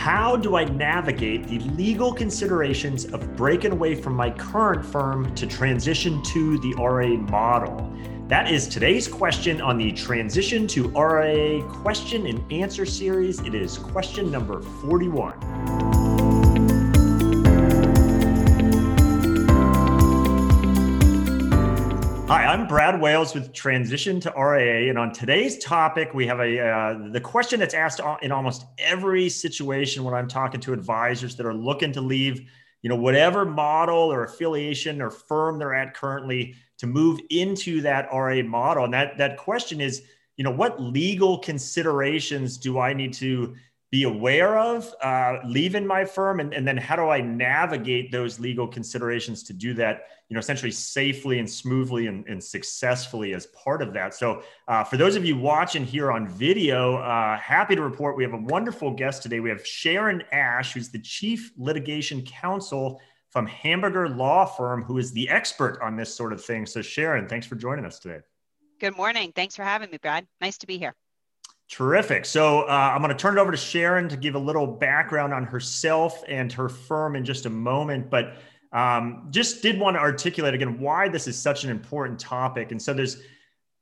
How do I navigate the legal considerations of breaking away from my current firm to transition to the RIA model? That is today's question on the Transition to RIA question and answer series. It is question number 41. Hi, I'm Brad Wales with Transition to RIA, and on today's topic, we have a uh, the question that's asked in almost every situation when I'm talking to advisors that are looking to leave, you know, whatever model or affiliation or firm they're at currently to move into that RIA model. And that that question is, you know, what legal considerations do I need to be aware of uh, leaving my firm and, and then how do i navigate those legal considerations to do that you know essentially safely and smoothly and, and successfully as part of that? So uh, for those of you watching here on video uh, happy to report we have a wonderful guest today. We have sharon ash who's the chief litigation counsel from hamburger law firm who is the expert on this sort of thing. So sharon thanks for joining us today. Good morning. Thanks for having me brad. Nice to be here Terrific. So uh, I'm going to turn it over to Sharon to give a little background on herself and her firm in just a moment. But um, just did want to articulate again why this is such an important topic. And so there's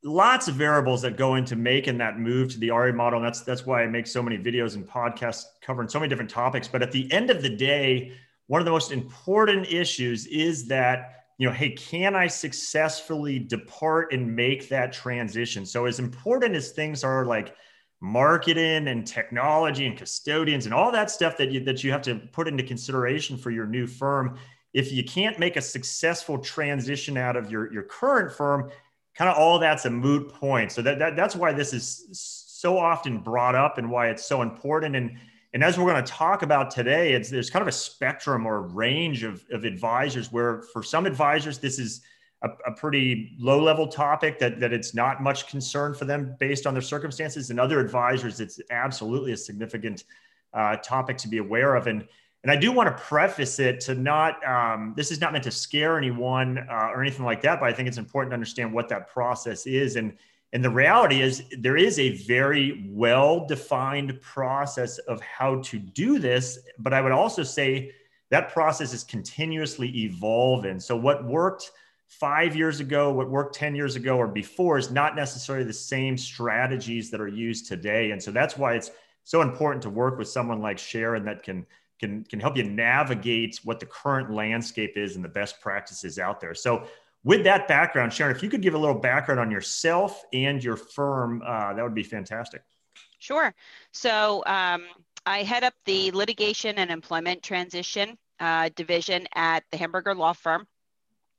lots of variables that go into making that move to the RIA model. And that's that's why I make so many videos and podcasts covering so many different topics. But at the end of the day, one of the most important issues is that you know, hey, can I successfully depart and make that transition? So as important as things are like marketing and technology and custodians and all that stuff that you that you have to put into consideration for your new firm. If you can't make a successful transition out of your your current firm kind of all that's a moot point. So that, that that's why this is so often brought up and why it's so important. And and as we're going to talk about today it's there's kind of a spectrum or range of, of advisors where for some advisors this is a, a, pretty low level topic that, that it's not much concern for them based on their circumstances. And other advisors it's absolutely a significant uh, topic to be aware of. And and i do want to preface it to not um, this is not meant to scare anyone uh, or anything like that but i think it's important to understand what that process is. And and the reality is there is a very well defined process of how to do this but i would also say that process is continuously evolving. So what worked five years ago, what worked 10 years ago or before is not necessarily the same strategies that are used today. And so that's why it's so important to work with someone like Sharon that can can can help you navigate what the current landscape is and the best practices out there. So with that background, Sharon, if you could give a little background on yourself and your firm, uh, that would be fantastic. Sure. So um, I head up the litigation and employment transition uh, division at the Hamburger Law Firm.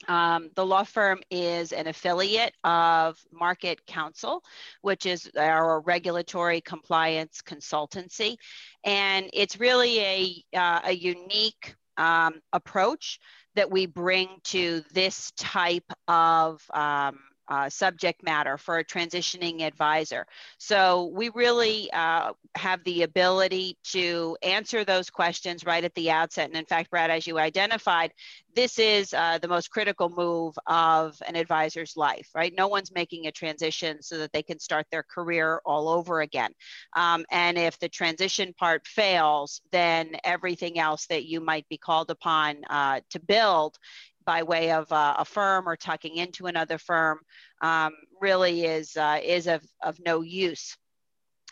Um, the law firm is an affiliate of Market Counsel, which is our regulatory compliance consultancy. And it's really a, uh, a unique um, approach that we bring to this type of um, uh, subject matter for a transitioning advisor. So we really uh, have the ability to answer those questions right at the outset. And in fact, Brad, as you identified, this is uh, the most critical move of an advisor's life, right? No one's making a transition so that they can start their career all over again. Um, and if the transition part fails, then everything else that you might be called upon uh, to build by way of uh, a firm or tucking into another firm um, really is, uh, is of, of no use.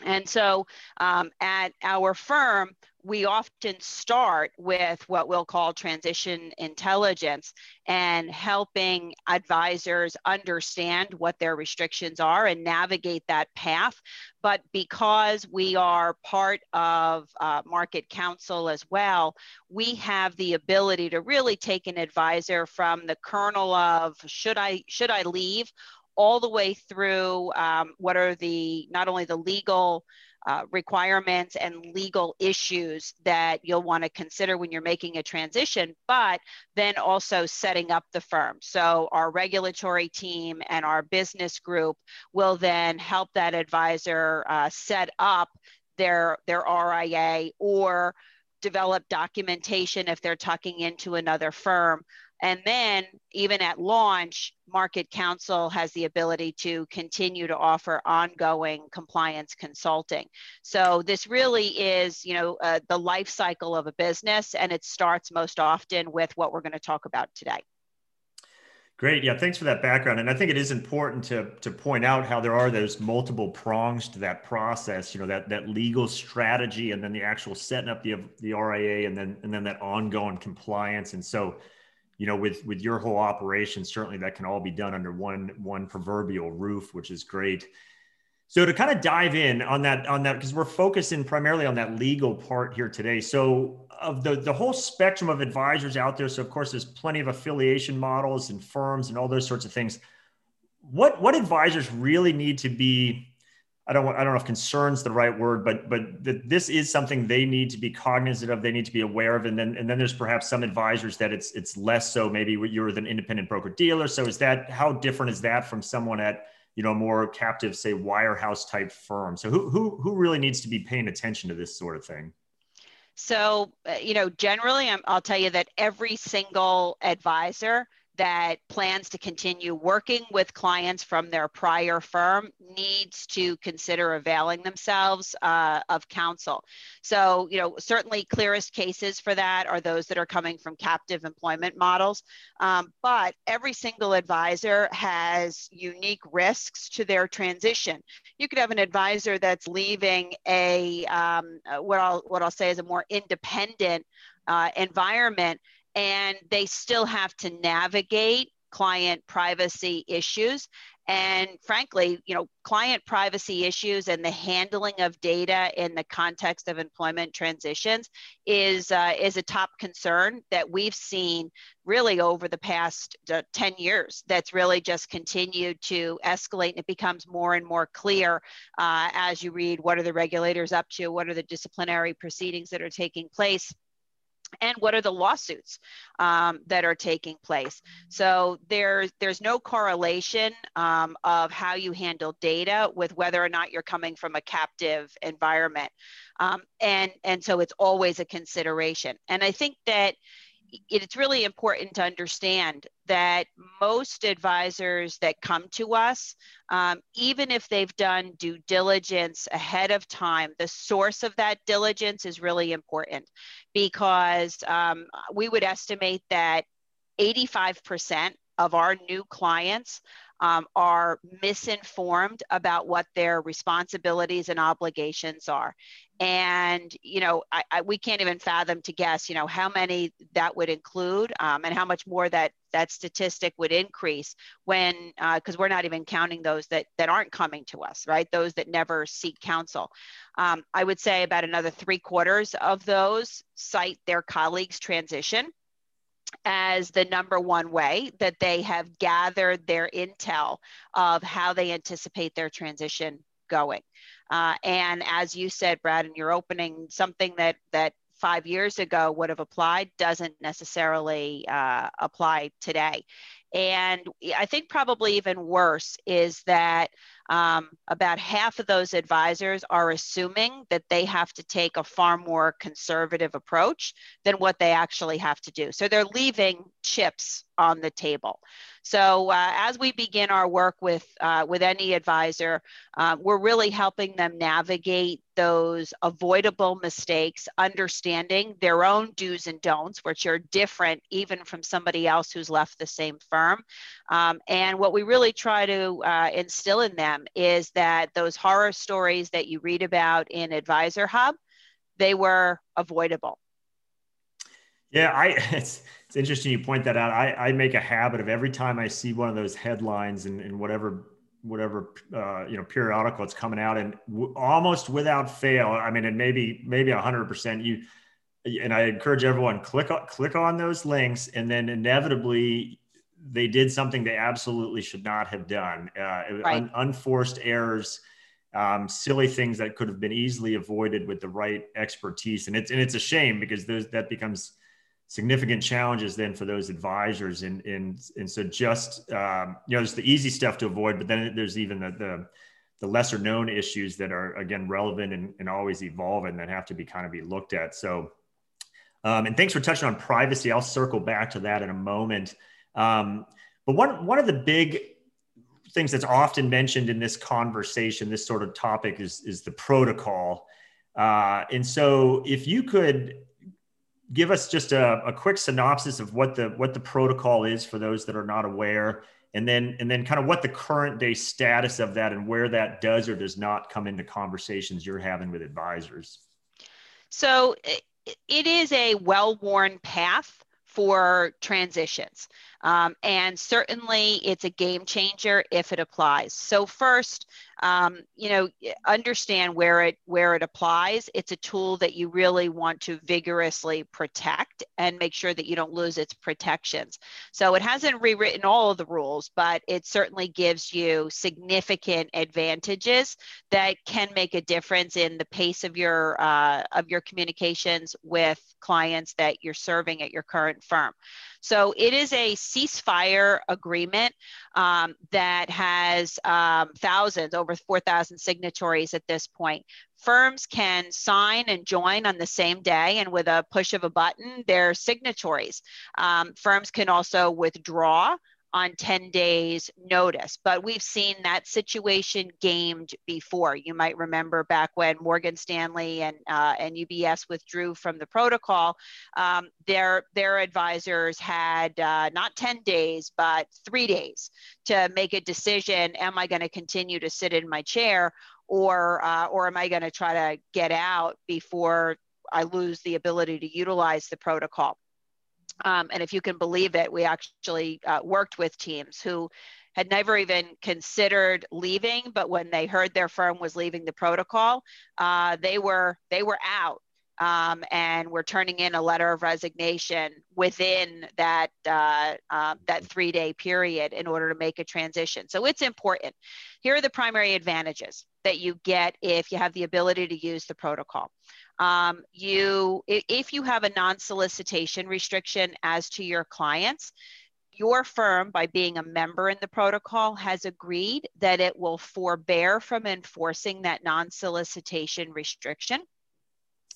And so um, at our firm, we often start with what we'll call transition intelligence and helping advisors understand what their restrictions are and navigate that path. But because we are part of uh, market Counsel as well, we have the ability to really take an advisor from the kernel of should I should I leave all the way through um, what are the not only the legal uh, requirements and legal issues that you'll want to consider when you're making a transition, but then also setting up the firm. So our regulatory team and our business group will then help that advisor uh, set up their their RIA or develop documentation if they're tucking into another firm And then, even at launch, Market Counsel has the ability to continue to offer ongoing compliance consulting. So this really is, you know, uh, the life cycle of a business, and it starts most often with what we're going to talk about today. Great. Yeah, thanks for that background. And I think it is important to to point out how there are those multiple prongs to that process, you know, that that legal strategy and then the actual setting up the the RIA and then and then that ongoing compliance. And so, you know, with with your whole operation, certainly that can all be done under one one proverbial roof, which is great. So to kind of dive in on that on that because we're focusing primarily on that legal part here today. So of the the whole spectrum of advisors out there, so of course there's plenty of affiliation models and firms and all those sorts of things. What what advisors really need to be I don't I don't know if concern's the right word, but but this is something they need to be cognizant of. They need to be aware of, and then and then there's perhaps some advisors that it's it's less so. Maybe you're an independent broker dealer. So is that how different is that from someone at you know more captive say wirehouse type firm so who who who really needs to be paying attention to this sort of thing so uh, you know generally i will tell you that every single advisor that plans to continue working with clients from their prior firm needs to consider availing themselves uh, of counsel. So, you know, certainly clearest cases for that are those that are coming from captive employment models. Um, but every single advisor has unique risks to their transition. You could have an advisor that's leaving a um, what I'll what I'll say is a more independent uh, environment and they still have to navigate client privacy issues. And frankly you know client privacy issues and the handling of data in the context of employment transitions is uh, is a top concern that we've seen really over the past uh, 10 years that's really just continued to escalate and it becomes more and more clear uh, as you read what are the regulators up to what are the disciplinary proceedings that are taking place and what are the lawsuits um, that are taking place. So there's there's no correlation um, of how you handle data with whether or not you're coming from a captive environment. Um, and and so it's always a consideration. And i think that it's really important to understand that most advisors that come to us, um, even if they've done due diligence ahead of time, the source of that diligence is really important because um, we would estimate that 85% of our new clients um, are misinformed about what their responsibilities and obligations are. And you know I, I, we can't even fathom to guess you know how many that would include um, and how much more that that statistic would increase when because uh, we're not even counting those that that aren't coming to us right? Those that never seek counsel. Um, i would say about another three quarters of those cite their colleagues transition as the number one way that they have gathered their intel of how they anticipate their transition going. Uh, and as you said, Brad, in your opening, something that that five years ago would have applied doesn't necessarily uh, apply today. And I think probably even worse is that um, about half of those advisors are assuming that they have to take a far more conservative approach than what they actually have to do. So they're leaving chips on the table. So uh, as we begin our work with uh, with any advisor, uh, we're really helping them navigate those avoidable mistakes, understanding their own do's and don'ts, which are different even from somebody else who's left the same firm. Um, and what we really try to uh, instill in them is that those horror stories that you read about in Advisor Hub, they were avoidable. Yeah, I it's it's interesting you point that out. I, I make a habit of every time I see one of those headlines in, in whatever whatever uh, you know periodical it's coming out, and w- almost without fail, I mean, and maybe maybe hundred percent, you and I encourage everyone click on click on those links, and then inevitably they did something they absolutely should not have done. Uh, right. un, unforced errors. Um, silly things that could have been easily avoided with the right expertise, and it's and it's a shame because those that becomes significant challenges then for those advisors and and and so just um, you know there's the easy stuff to avoid but then there's even the the, the lesser known issues that are again relevant and, and always evolving that have to be kind of be looked at so Um, and thanks for touching on privacy. I'll circle back to that in a moment. Um, but one one of the big things that's often mentioned in this conversation, this sort of topic, is is the protocol. Uh, and so, if you could give us just a, a quick synopsis of what the what the protocol is for those that are not aware, and then and then kind of what the current day status of that and where that does or does not come into conversations you're having with advisors. So it is a well-worn path for transitions. Um, and certainly it's a game changer if it applies. So first, um, you know, understand where it where it applies. It's a tool that you really want to vigorously protect and make sure that you don't lose its protections. So it hasn't rewritten all of the rules, but it certainly gives you significant advantages that can make a difference in the pace of your uh, of your communications with clients that you're serving at your current firm. So it is a ceasefire agreement um, that has um, thousands, over 4,000 signatories at this point. Firms can sign and join on the same day, and with a push of a button, they're signatories. Um, firms can also withdraw on 10 days notice but we've seen that situation gamed before. You might remember back when morgan stanley and, uh, and ubs withdrew from the protocol um, their, their advisors had uh, not 10 days but three days to make a decision am i going to continue to sit in my chair or, uh, or am i going to try to get out before i lose the ability to utilize the protocol um, and if you can believe it, we actually uh, worked with teams who had never even considered leaving, but when they heard their firm was leaving the protocol, uh, they were they were out. Um, and we're turning in a letter of resignation within that uh, uh, that three day period in order to make a transition. So it's important. Here are the primary advantages that you get if you have the ability to use the protocol. Um, you, if you have a non-solicitation restriction as to your clients, your firm, by being a member in the protocol, has agreed that it will forbear from enforcing that non solicitation restriction.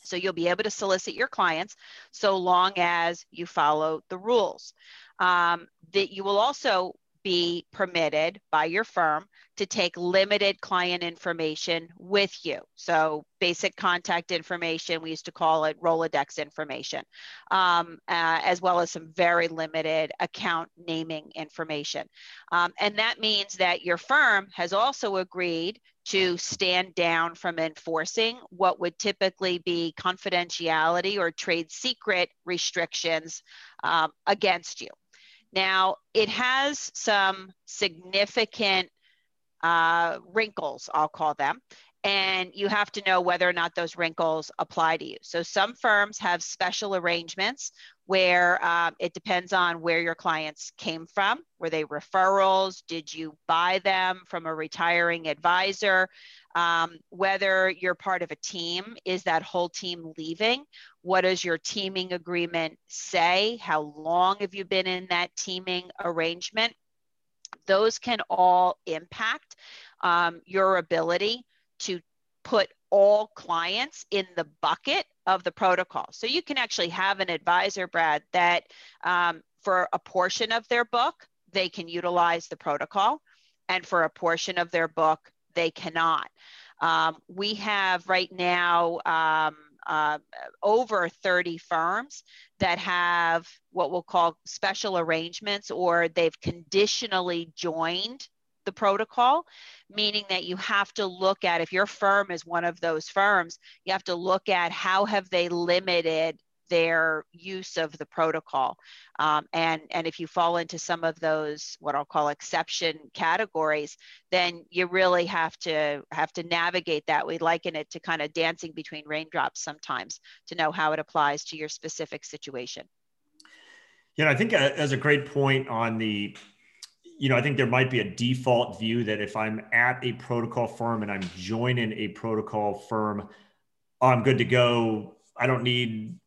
So you'll be able to solicit your clients so long as you follow the rules. Um, that you will also be permitted by your firm to take limited client information with you. So, basic contact information, we used to call it Rolodex information, um, uh, as well as some very limited account naming information. Um, and that means that your firm has also agreed to stand down from enforcing what would typically be confidentiality or trade secret restrictions um, against you. Now, it has some significant uh, wrinkles, I'll call them, and you have to know whether or not those wrinkles apply to you. So, some firms have special arrangements where um, it depends on where your clients came from. Were they referrals? Did you buy them from a retiring advisor? Um, whether you're part of a team, is that whole team leaving? What does your teaming agreement say? How long have you been in that teaming arrangement? Those can all impact um, your ability to put all clients in the bucket of the protocol. So you can actually have an advisor, Brad, that um, for a portion of their book, they can utilize the protocol, and for a portion of their book, they cannot. Um, we have right now um, uh, over 30 firms that have what we'll call special arrangements or they've conditionally joined the protocol, meaning that you have to look at if your firm is one of those firms, you have to look at how have they limited their use of the protocol. Um, and, and if you fall into some of those, what I'll call exception categories, then you really have to have to navigate that. We liken it to kind of dancing between raindrops sometimes to know how it applies to your specific situation. Yeah, I think as a great point on the you know, I think there might be a default view that if I'm at a protocol firm and I'm joining a protocol firm, oh, I'm good to go. I don't need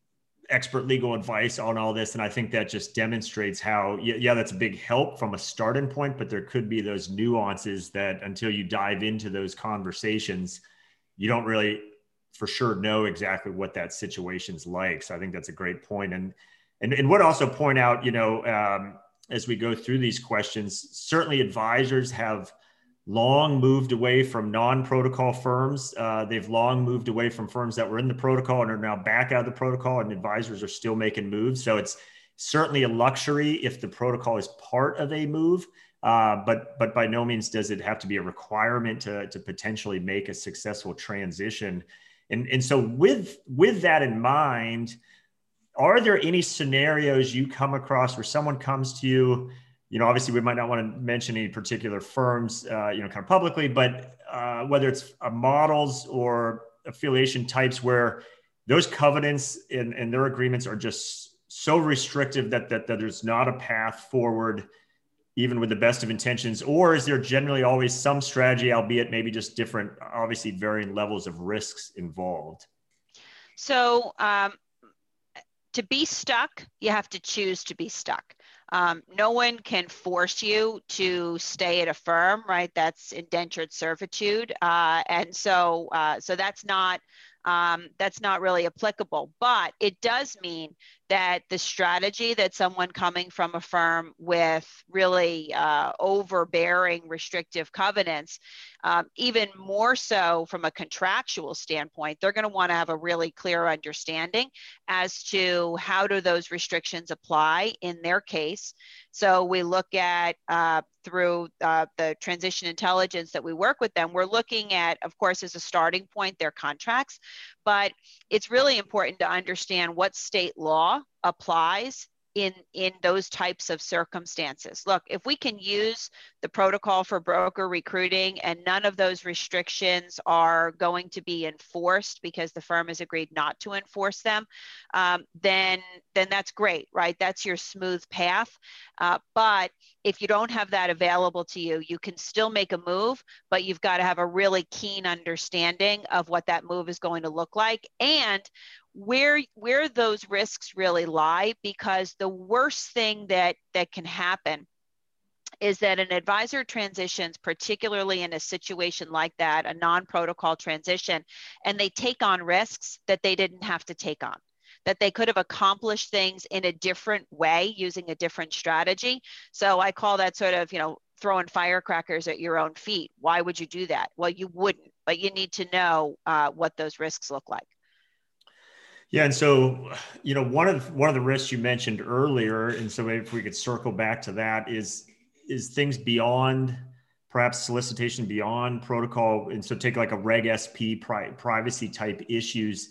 expert legal advice on all this. And I think that just demonstrates how, yeah, that's a big help from a starting point, but there could be those nuances that until you dive into those conversations, you don't really for sure know exactly what that situation's like. So I think that's a great point. And and and would also point out, you know, um, as we go through these questions, certainly advisors have long moved away from non-protocol firms. Uh, they've long moved away from firms that were in the protocol and are now back out of the protocol, and advisors are still making moves. So it's certainly a luxury if the protocol is part of a move. Uh, but but by no means does it have to be a requirement to, to potentially make a successful transition. And, and so with with that in mind, are there any scenarios you come across where someone comes to you? You know, obviously we might not want to mention any particular firms, uh, you know, kind of publicly, but uh, whether it's uh, models or affiliation types where those covenants and, and their agreements are just so restrictive that, that that there's not a path forward even with the best of intentions or is there generally always some strategy albeit maybe just different obviously varying levels of risks involved so um, to be stuck you have to choose to be stuck. Um, no one can force you to stay at a firm right? That's indentured servitude. Uh, and so uh, so that's not um, that's not really applicable. But it does mean that the strategy that someone coming from a firm with really uh, overbearing restrictive covenants, um, even more so from a contractual standpoint, they're going to want to have a really clear understanding as to how do those restrictions apply in their case. So we look at uh, through uh, the transition intelligence that we work with them, we're looking at, of course, as a starting point, their contracts, but it's really important to understand what state law applies in in those types of circumstances. Look if we can use the protocol for broker recruiting and none of those restrictions are going to be enforced because the firm has agreed not to enforce them um, then then that's great right? That's your smooth path. Uh, but if you don't have that available to you you can still make a move but you've got to have a really keen understanding of what that move is going to look like. And where where those risks really lie because the worst thing that that can happen is that an advisor transitions particularly in a situation like that a non-protocol transition and they take on risks that they didn't have to take on that they could have accomplished things in a different way using a different strategy. So i call that sort of you know throwing firecrackers at your own feet. Why would you do that? Well you wouldn't but you need to know uh, what those risks look like yeah, and so you know one of one of the risks you mentioned earlier, and so maybe if we could circle back to that is is things beyond perhaps solicitation beyond protocol, and so take like a Reg SP pri- privacy type issues,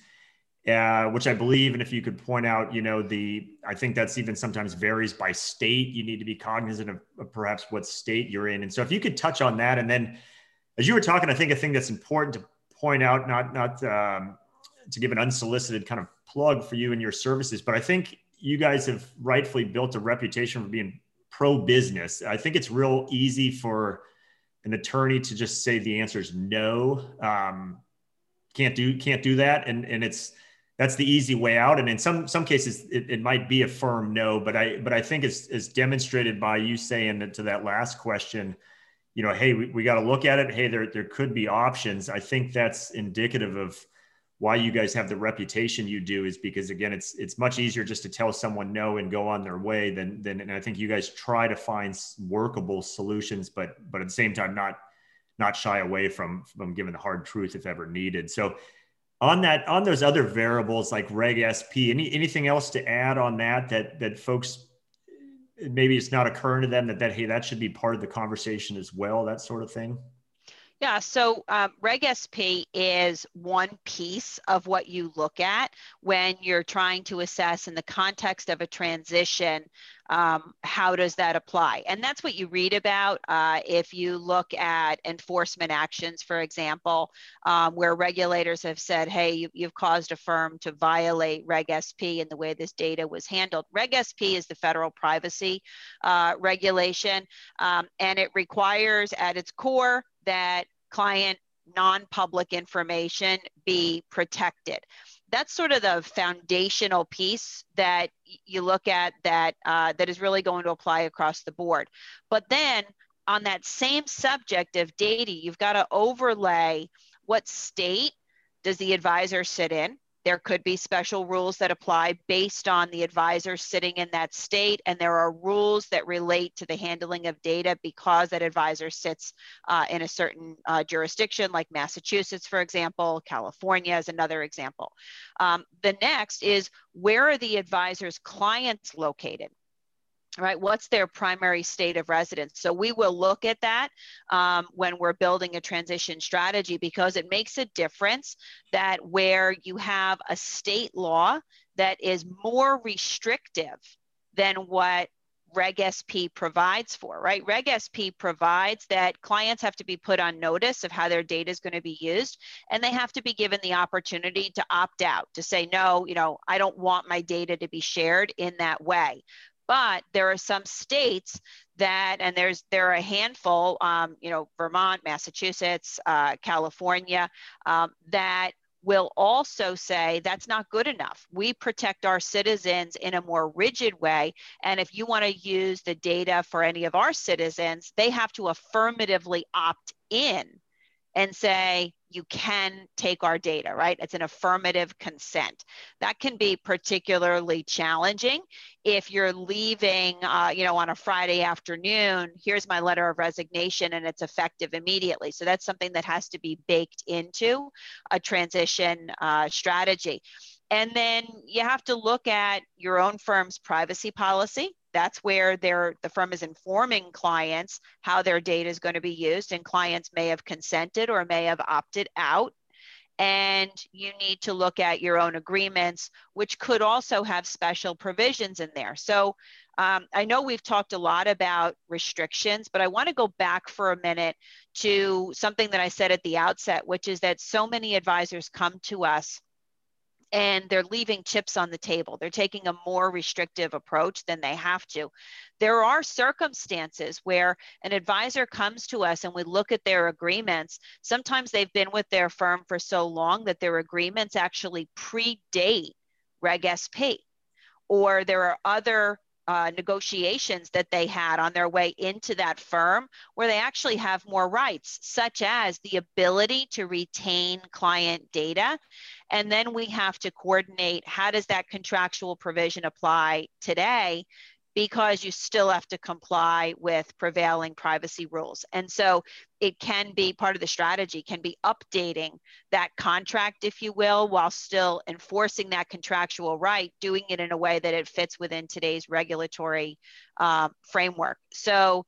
uh, which I believe, and if you could point out, you know the I think that's even sometimes varies by state. You need to be cognizant of, of perhaps what state you're in, and so if you could touch on that, and then as you were talking, I think a thing that's important to point out, not not um, to give an unsolicited kind of plug for you and your services, but I think you guys have rightfully built a reputation for being pro business. I think it's real easy for an attorney to just say the answer is no. Um, can't do can't do that, and and it's that's the easy way out. And in some some cases, it, it might be a firm no, but I but I think it's as demonstrated by you saying that to that last question. You know, hey, we, we got to look at it. Hey, there there could be options. I think that's indicative of why you guys have the reputation you do is because again it's it's much easier just to tell someone no and go on their way than than and I think you guys try to find workable solutions but but at the same time not not shy away from from giving the hard truth if ever needed. So on that on those other variables like reg sp any anything else to add on that that that folks maybe it's not occurring to them that that hey that should be part of the conversation as well that sort of thing yeah, so um, Reg SP is one piece of what you look at when you're trying to assess in the context of a transition, um, how does that apply? And that's what you read about uh, if you look at enforcement actions, for example, um, where regulators have said, hey, you, you've caused a firm to violate Reg SP in the way this data was handled. Reg SP is the federal privacy uh, regulation, um, and it requires at its core that client non-public information be protected that's sort of the foundational piece that you look at that uh, that is really going to apply across the board but then on that same subject of data you've got to overlay what state does the advisor sit in? There could be special rules that apply based on the advisor sitting in that state, and there are rules that relate to the handling of data because that advisor sits uh, in a certain uh, jurisdiction, like Massachusetts, for example. California is another example. Um, the next is where are the advisor's clients located? Right what's their primary state of residence so we will look at that um, when we're building a transition strategy because it makes a difference that where you have a state law that is more restrictive than what Reg SP provides for, right? Reg SP provides that clients have to be put on notice of how their data is going to be used, and they have to be given the opportunity to opt out, to say, no, you know, I don't want my data to be shared in that way. But there are some states that, and there's there are a handful, um, you know, Vermont, Massachusetts, uh, California, um, that will also say that's not good enough. We protect our citizens in a more rigid way. And if you want to use the data for any of our citizens, they have to affirmatively opt in and say, you can take our data, right? It's an affirmative consent. That can be particularly challenging if you're leaving, uh, you know, on a Friday afternoon. Here's my letter of resignation, and it's effective immediately. So that's something that has to be baked into a transition uh, strategy. And then you have to look at your own firm's privacy policy that's where the firm is informing clients how their data is going to be used, and clients may have consented or may have opted out. And you need to look at your own agreements, which could also have special provisions in there. So um, I know we've talked a lot about restrictions, but I want to go back for a minute to something that I said at the outset, which is that so many advisors come to us and they're leaving chips on the table. They're taking a more restrictive approach than they have to. There are circumstances where an advisor comes to us and we look at their agreements. Sometimes they've been with their firm for so long that their agreements actually predate Reg SP. Or there are other uh, negotiations that they had on their way into that firm where they actually have more rights, such as the ability to retain client data. And then we have to coordinate how does that contractual provision apply today because you still have to comply with prevailing privacy rules. And so it can be part of the strategy, can be updating that contract, if you will, while still enforcing that contractual right, doing it in a way that it fits within today's regulatory uh, framework. So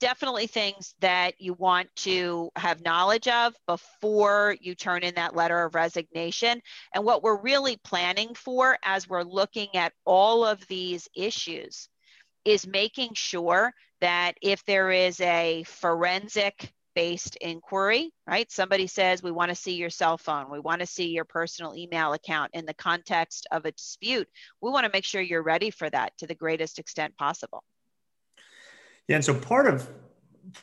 definitely things that you want to have knowledge of before you turn in that letter of resignation. And what we're really planning for as we're looking at all of these issues is making sure that if there is a forensic based inquiry, right? Somebody says, we want to see your cell phone, we want to see your personal email account in the context of a dispute. We want to make sure you're ready for that to the greatest extent possible. Yeah, and so part of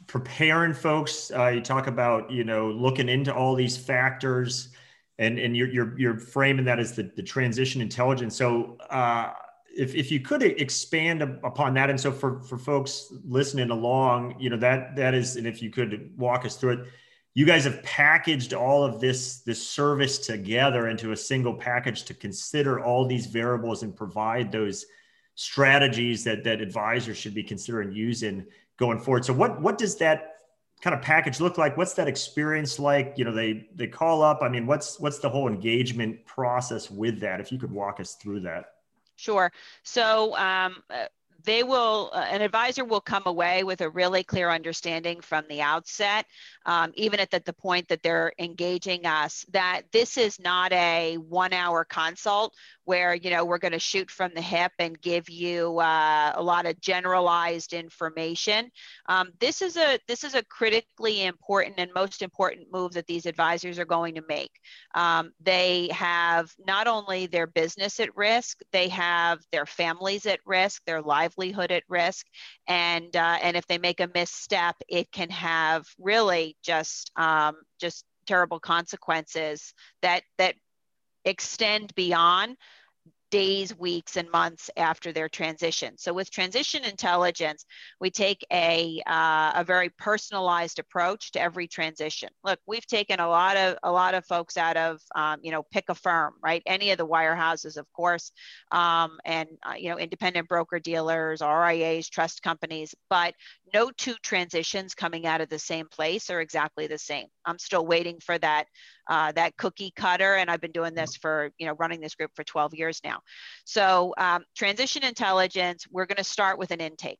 preparing folks, uh, you talk about, you know, looking into all these factors and, and you're, you're, you're framing that as the, the transition intelligence. So uh, if, if you could expand upon that and so for, for folks listening along you know that that is and if you could walk us through it you guys have packaged all of this this service together into a single package to consider all these variables and provide those strategies that that advisors should be considering using going forward. So what what does that kind of package look like? What's that experience like? You know they they call up. I mean what's what's the whole engagement process with that? If you could walk us through that. Sure. So um, uh, they will, uh, an advisor will come away with a really clear understanding from the outset, um, even at the, the point that they're engaging us, that this is not a one hour consult where you know we're going to shoot from the hip and give you uh, a lot of generalized information. Um, this is a this is a critically important and most important move that these advisors are going to make. Um, they have not only their business at risk, they have their families at risk, their livelihood at risk, and uh, and if they make a misstep, it can have really just um, just terrible consequences that that extend beyond days, weeks, and months after their transition. So with transition intelligence, we take a, uh, a very personalized approach to every transition. Look, we've taken a lot of a lot of folks out of um, you know pick a firm, right? Any of the wirehouses, of course, um, and uh, you know independent broker dealers, RIAs, trust companies, but no two transitions coming out of the same place are exactly the same. I'm still waiting for that uh, that cookie cutter, and I've been doing this for you know running this group for 12 years now. So um, transition intelligence, we're going to start with an intake.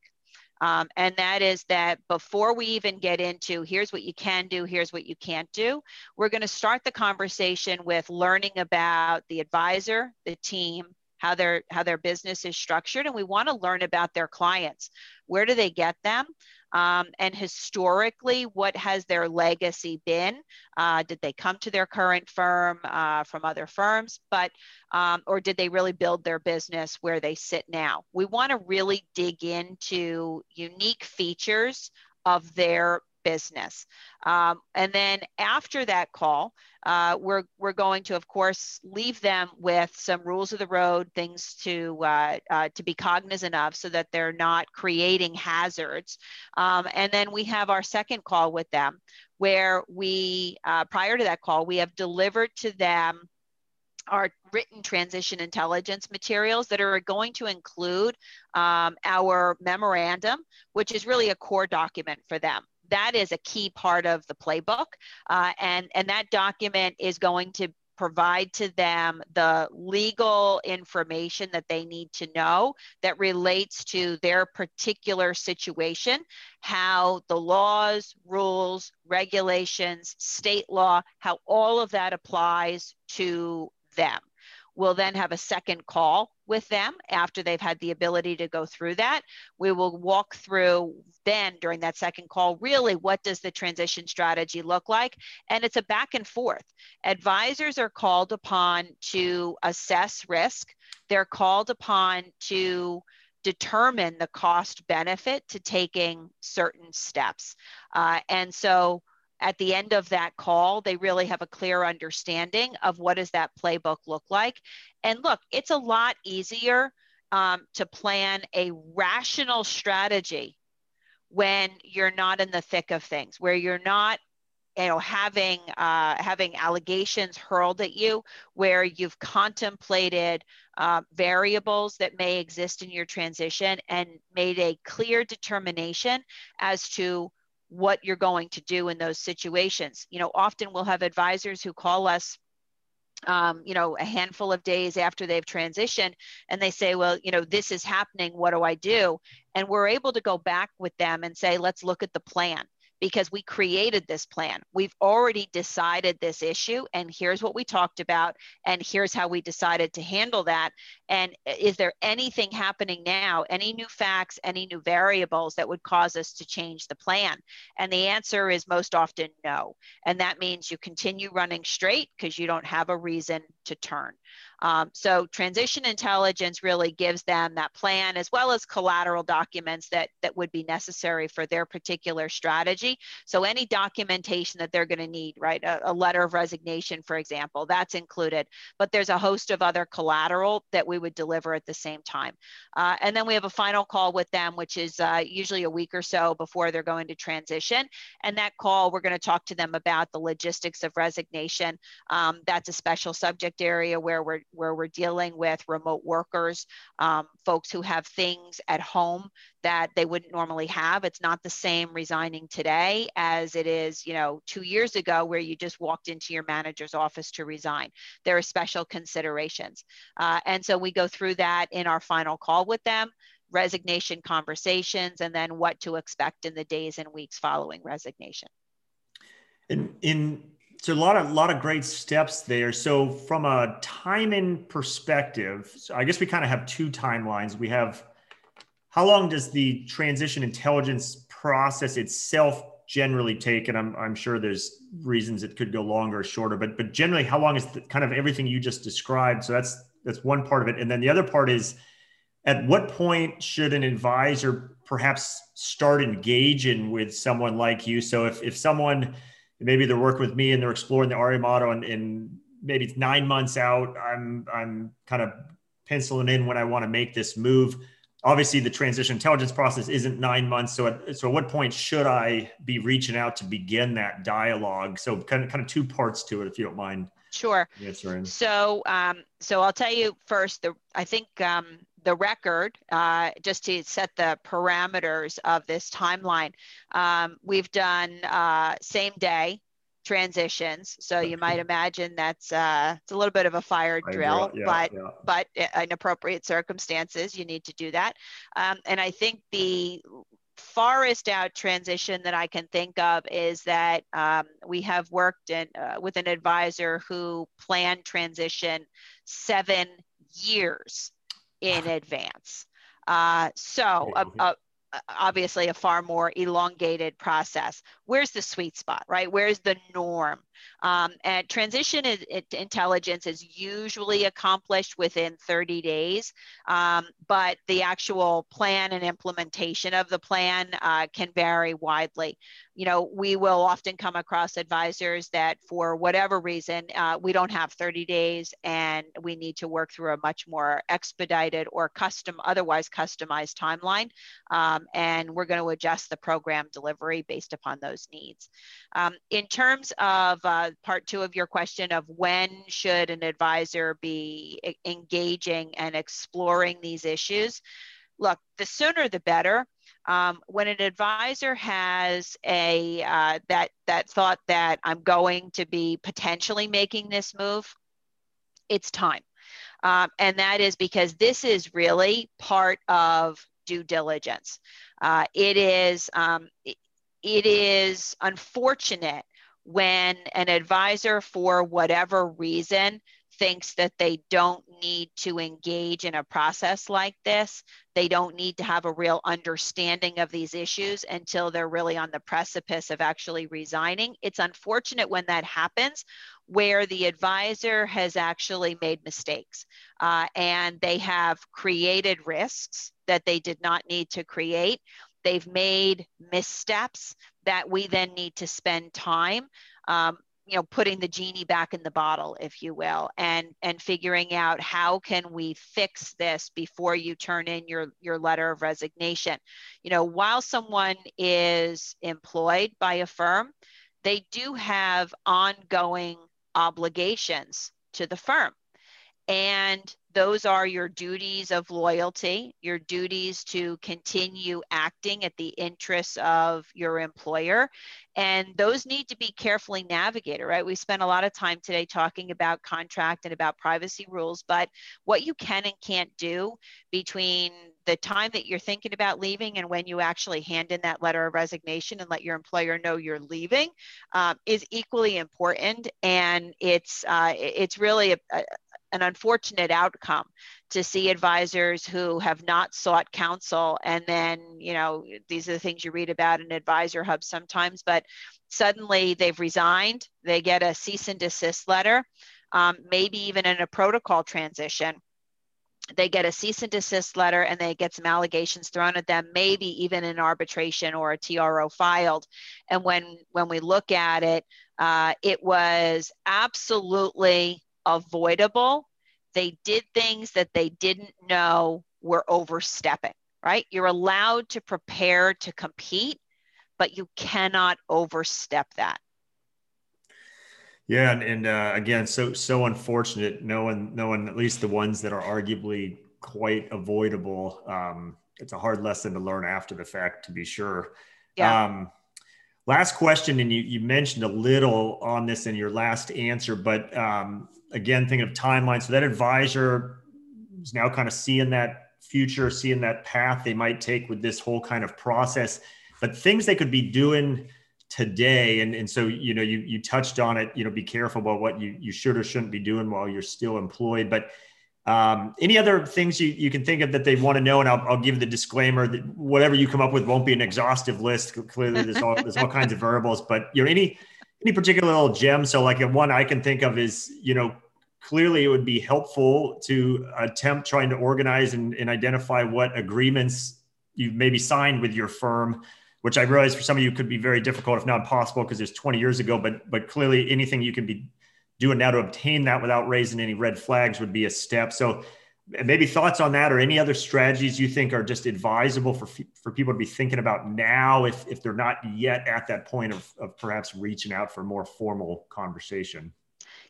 Um, and that is that before we even get into here's what you can do, here's what you can't do, we're going to start the conversation with learning about the advisor, the team, how their how their business is structured, and we want to learn about their clients. Where do they get them? Um, and historically, what has their legacy been? Uh, did they come to their current firm uh, from other firms, but um, or did they really build their business where they sit now? We want to really dig into unique features of their business. Um, and then after that call, uh, we're, we're going to, of course, leave them with some rules of the road, things to, uh, uh, to be cognizant of so that they're not creating hazards. Um, and then we have our second call with them where we, uh, prior to that call, we have delivered to them our written transition intelligence materials that are going to include um, our memorandum, which is really a core document for them that is a key part of the playbook. Uh, and, and that document is going to provide to them the legal information that they need to know that relates to their particular situation, how the laws, rules, regulations, state law, how all of that applies to them. We'll then have a second call with them after they've had the ability to go through that. We will walk through then during that second call, really what does the transition strategy look like? And it's a back and forth. Advisors are called upon to assess risk, they're called upon to determine the cost benefit to taking certain steps. Uh, and so at the end of that call, they really have a clear understanding of what does that playbook look like. And look, it's a lot easier um, to plan a rational strategy when you're not in the thick of things, where you're not you know having uh, having allegations hurled at you where you've contemplated uh, variables that may exist in your transition and made a clear determination as to what you're going to do in those situations. You know, often we'll have advisors who call us um, you know, a handful of days after they've transitioned, and they say, Well, you know, this is happening. What do I do? And we're able to go back with them and say, Let's look at the plan because we created this plan. We've already decided this issue, and here's what we talked about, and here's how we decided to handle that. And is there anything happening now, any new facts, any new variables that would cause us to change the plan? And the answer is most often no. And that means you continue running straight because you don't have a reason to turn. Um, so transition intelligence really gives them that plan as well as collateral documents that, that would be necessary for their particular strategy. So any documentation that they're going to need, right? A, a, letter of resignation, for example, that's included. But there's a host of other collateral that we would deliver at the same time. Uh, and then we have a final call with them, which is uh, usually a week or so before they're going to transition. And that call, we're going to talk to them about the logistics of resignation. Um, that's a special subject area where we're where we're dealing with remote workers, um, folks who have things at home that they wouldn't normally have. It's not the same resigning today as it is, you know, two years ago where you just walked into your manager's office to resign. There are special considerations. Uh, and so we go through that in our final call with them resignation conversations and then what to expect in the days and weeks following resignation. In, in so a lot of lot of great steps there. So from a timing perspective, so I guess we kind of have two timelines. We have how long does the transition intelligence process itself generally take? And I'm, I'm sure there's reasons it could go longer or shorter, but but generally, how long is the, kind of everything you just described? So that's that's one part of it, and then the other part is at what point should an advisor perhaps start engaging with someone like you? So if if someone maybe they're working with me and they're exploring the RIA model and, and maybe it's nine months out. I'm I'm kind of penciling in when I want to make this move. Obviously, the transition intelligence process isn't nine months. So, at, so at what point should I be reaching out to begin that dialogue? So, kind of kind of two parts to it, if you don't mind. Sure. So, um, so I'll tell you first. The I think um, the record, uh, just to set the parameters of this timeline, um, we've done uh, same day transitions. So you might imagine that's uh, it's a little bit of a fire drill, yeah, but yeah. but in appropriate circumstances, you need to do that. Um, and I think the farthest out transition that I can think of is that um, we have worked in, uh, with an advisor who planned transition seven years in advance. Uh, so, a, a, obviously, a far more elongated process. Where's the sweet spot, right? Where's the norm? Um, and transition is, it, intelligence is usually accomplished within 30 days, um, but the actual plan and implementation of the plan uh, can vary widely. You know, we will often come across advisors that, for whatever reason, uh, we don't have 30 days and we need to work through a much more expedited or custom, otherwise customized timeline. Um, and we're going to adjust the program delivery based upon those needs. Um, in terms of uh, part two of your question of when should an advisor be engaging and exploring these issues, look, the sooner the better. Um, when an advisor has a uh, that that thought that I'm going to be potentially making this move, it's time, um, and that is because this is really part of due diligence. Uh, it is um, it, it is unfortunate when an advisor, for whatever reason, thinks that they don't need to engage in a process like this. They don't need to have a real understanding of these issues until they're really on the precipice of actually resigning. It's unfortunate when that happens, where the advisor has actually made mistakes uh, and they have created risks that they did not need to create. They've made missteps that we then need to spend time um, you know putting the genie back in the bottle if you will and and figuring out how can we fix this before you turn in your your letter of resignation. You know while someone is employed by a firm they do have ongoing obligations to the firm. And those are your duties of loyalty, your duties to continue acting at the interests of your employer. And those need to be carefully navigated, right? We spent a lot of time today talking about contract and about privacy rules, but what you can and can't do between the time that you're thinking about leaving and when you actually hand in that letter of resignation and let your employer know you're leaving um, is equally important. And it's uh, it's really a, a an unfortunate outcome to see advisors who have not sought counsel. And then you know these are the things you read about in AdvisorHub sometimes but suddenly they've resigned. They get a cease and desist letter um, maybe even in a protocol transition. They get a cease and desist letter and they get some allegations thrown at them maybe even an arbitration or a tro filed. And when when we look at it uh, it was absolutely avoidable. They did things that they didn't know were overstepping, right? You're allowed to prepare to compete, but you cannot overstep that. Yeah, and, and uh, again, so so unfortunate. Knowing knowing at least the ones that are arguably quite avoidable. Um, it's a hard lesson to learn after the fact, to be sure. Yeah. Um, last question, and you you mentioned a little on this in your last answer, but um, again, thinking of timelines. So that advisor is now kind of seeing that future, seeing that path they might take with this whole kind of process, but things they could be doing today. And, and so, you know, you, you touched on it, you know, be careful about what you, you should or shouldn't be doing while you're still employed. But um, any other things you, you can think of that they want to know? And I'll, I'll give the disclaimer that whatever you come up with won't be an exhaustive list. Clearly, there's all, there's all kinds of variables, but you know, any, any particular little gem. So like one I can think of is, you know, clearly it would be helpful to attempt trying to organize and, and identify what agreements you've maybe signed with your firm which i realize for some of you could be very difficult if not impossible because it's 20 years ago but but clearly anything you can be doing now to obtain that without raising any red flags would be a step. So maybe thoughts on that or any other strategies you think are just advisable for for people to be thinking about now if if they're not yet at that point of, of perhaps reaching out for more formal conversation?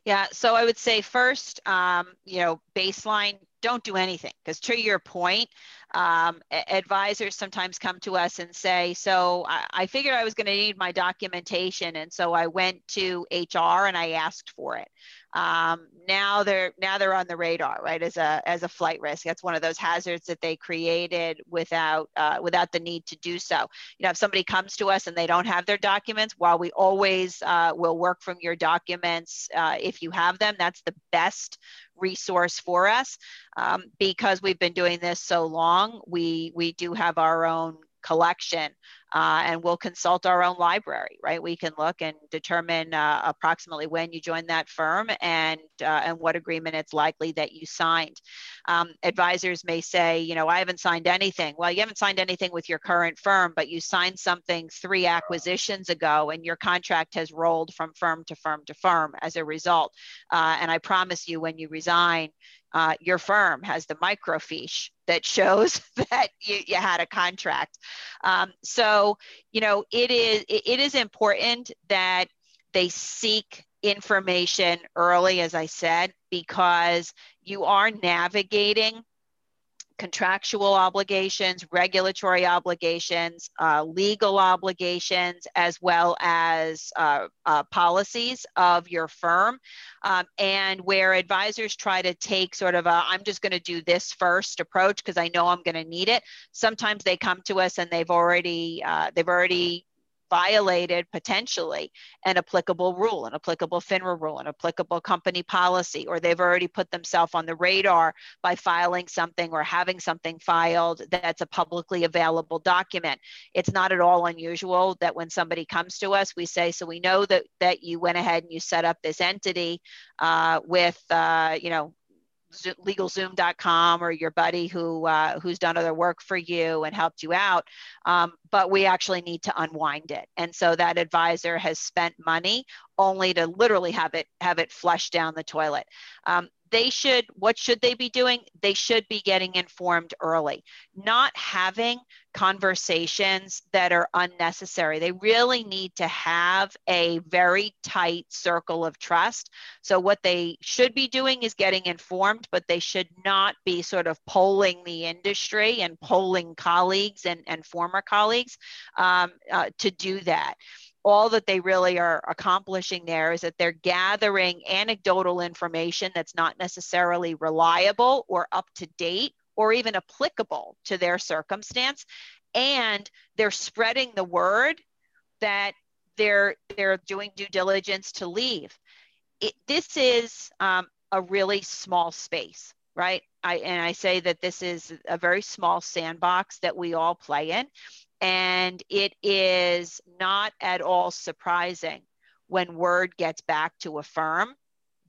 Yeah so i would say first um, you know baseline don't do anything because to your point um, advisors sometimes come to us and say so I, I figured i was going to need my documentation. And so i went to hr and i asked for it um, now they're now they're on the radar, right? As a as a flight risk, that's one of those hazards that they created without uh, without the need to do so. You know, if somebody comes to us and they don't have their documents, while we always uh, will work from your documents uh, if you have them, that's the best resource for us um, because we've been doing this so long. We we do have our own collection uh, and we'll consult our own library, right? We can look and determine uh, approximately when you joined that firm and uh, and what agreement it's likely that you signed. Um, advisors may say, you know, I haven't signed anything. Well, you haven't signed anything with your current firm, but you signed something three acquisitions ago, and your contract has rolled from firm to firm to firm as a result. Uh, and I promise you, when you resign, uh, your firm has the microfiche that shows that you, you had a contract. Um, so, you know, it is it is important that they seek information early, as I said, because you are navigating contractual obligations, regulatory obligations, uh, legal obligations, as well as uh, uh, policies of your firm. Um, and where advisors try to take sort of a, I'm just going to do this first approach because I know I'm going to need it. Sometimes they come to us and they've already uh, they've already violated potentially an applicable rule, an applicable FINRA rule, an applicable company policy, or they've already put themselves on the radar by filing something or having something filed that's a publicly available document. It's not at all unusual that when somebody comes to us, we say, so we know that that you went ahead and you set up this entity uh, with, uh, you know, legalzoom.com or your buddy who uh, who's done other work for you and helped you out um, but we actually need to unwind it. And so that advisor has spent money only to literally have it have it flushed down the toilet. Um, they should what should they be doing? They should be getting informed early not having conversations that are unnecessary. They really need to have a very tight circle of trust. So what they should be doing is getting informed but they should not be sort of polling the industry and polling colleagues and, and former colleagues um, uh, to do that all that they really are accomplishing there is that they're gathering anecdotal information that's not necessarily reliable or up to date or even applicable to their circumstance. And they're spreading the word that they're they're doing due diligence to leave. It, this is um, a really small space right? I, and i say that this is a very small sandbox that we all play in and it is not at all surprising when word gets back to a firm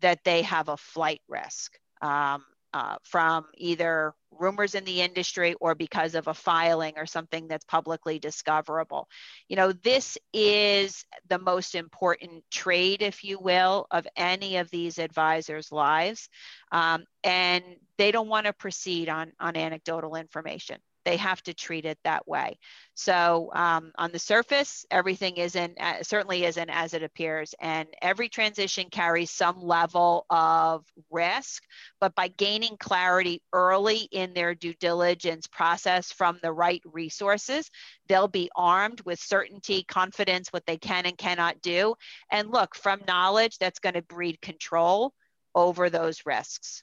that they have a flight risk um, uh, from either rumors in the industry or because of a filing or something that's publicly discoverable. You know, this is the most important trade, if you will, of any of these advisors' lives. Um, and they don't want to proceed on, on anecdotal information they have to treat it that way. So um, on the surface, everything isn't uh, certainly isn't as it appears, and every transition carries some level of risk. But by gaining clarity early in their due diligence process from the right resources, they'll be armed with certainty, confidence, what they can and cannot do, and look from knowledge that's going to breed control over those risks.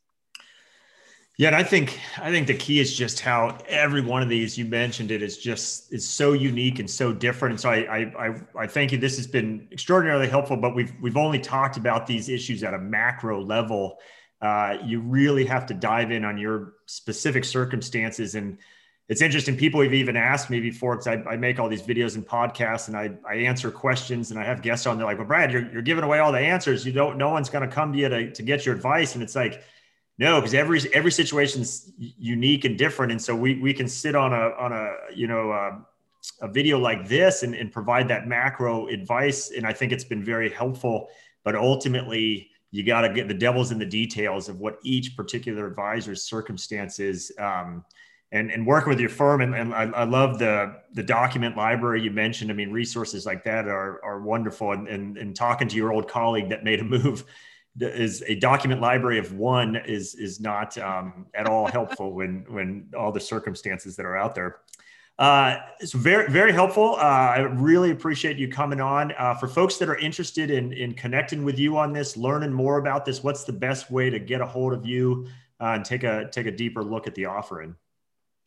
Yeah, and I think I think the key is just how every one of these you mentioned it is just is so unique and so different. And so I I I thank you. This has been extraordinarily helpful, but we've we've only talked about these issues at a macro level. Uh, you really have to dive in on your specific circumstances. And it's interesting. People have even asked me before because I, I, make all these videos and podcasts and I, I answer questions and I have guests on. They're like, "Well, Brad, you're, you're giving away all the answers. You don't. No one's going to come to you to, to get your advice." And it's like no, because every every situation's unique and different, and so we we can sit on a on a you know uh, a video like this and, and provide that macro advice, and I think it's been very helpful. But ultimately, you got to get the devil's in the details of what each particular advisor's circumstances. Um, and, and working with your firm and, and I, I, love the the document library you mentioned i mean resources like that are, are wonderful and, and, and talking to your old colleague that made a move is a document library of one is is not um, at all helpful when when all the circumstances that are out there. Uh, it's very very helpful. Uh, i really appreciate you coming on. Uh, for folks that are interested in in connecting with you on this learning more about this what's the best way to get a hold of you uh, and take a take a deeper look at the offering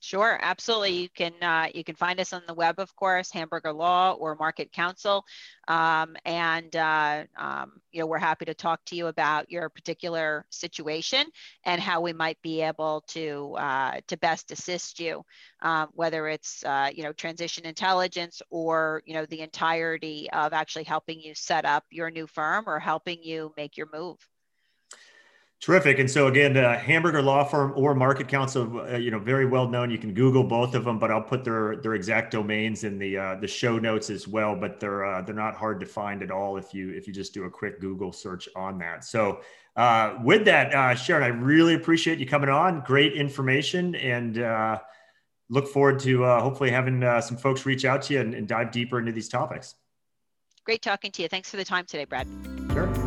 Sure, absolutely. You can uh, you can find us on the web, of course, Hamburger Law or Market Counsel, um, and uh, um, you know we're happy to talk to you about your particular situation and how we might be able to uh, to best assist you, um, whether it's uh, you know transition intelligence or you know the entirety of actually helping you set up your new firm or helping you make your move. Terrific. And so again, uh, Hamburger Law Firm or Market Counsel, uh, you know, very well known. You can Google both of them, but I'll put their their exact domains in the uh, the show notes as well. But they're uh, they're not hard to find at all if you if you just do a quick Google search on that. So uh, with that, uh, Sharon, I really appreciate you coming on. Great information, and uh, look forward to hopefully having uh, some folks reach out to you and, and dive deeper into these topics. Great talking to you. Thanks for the time today, Brad. Sure.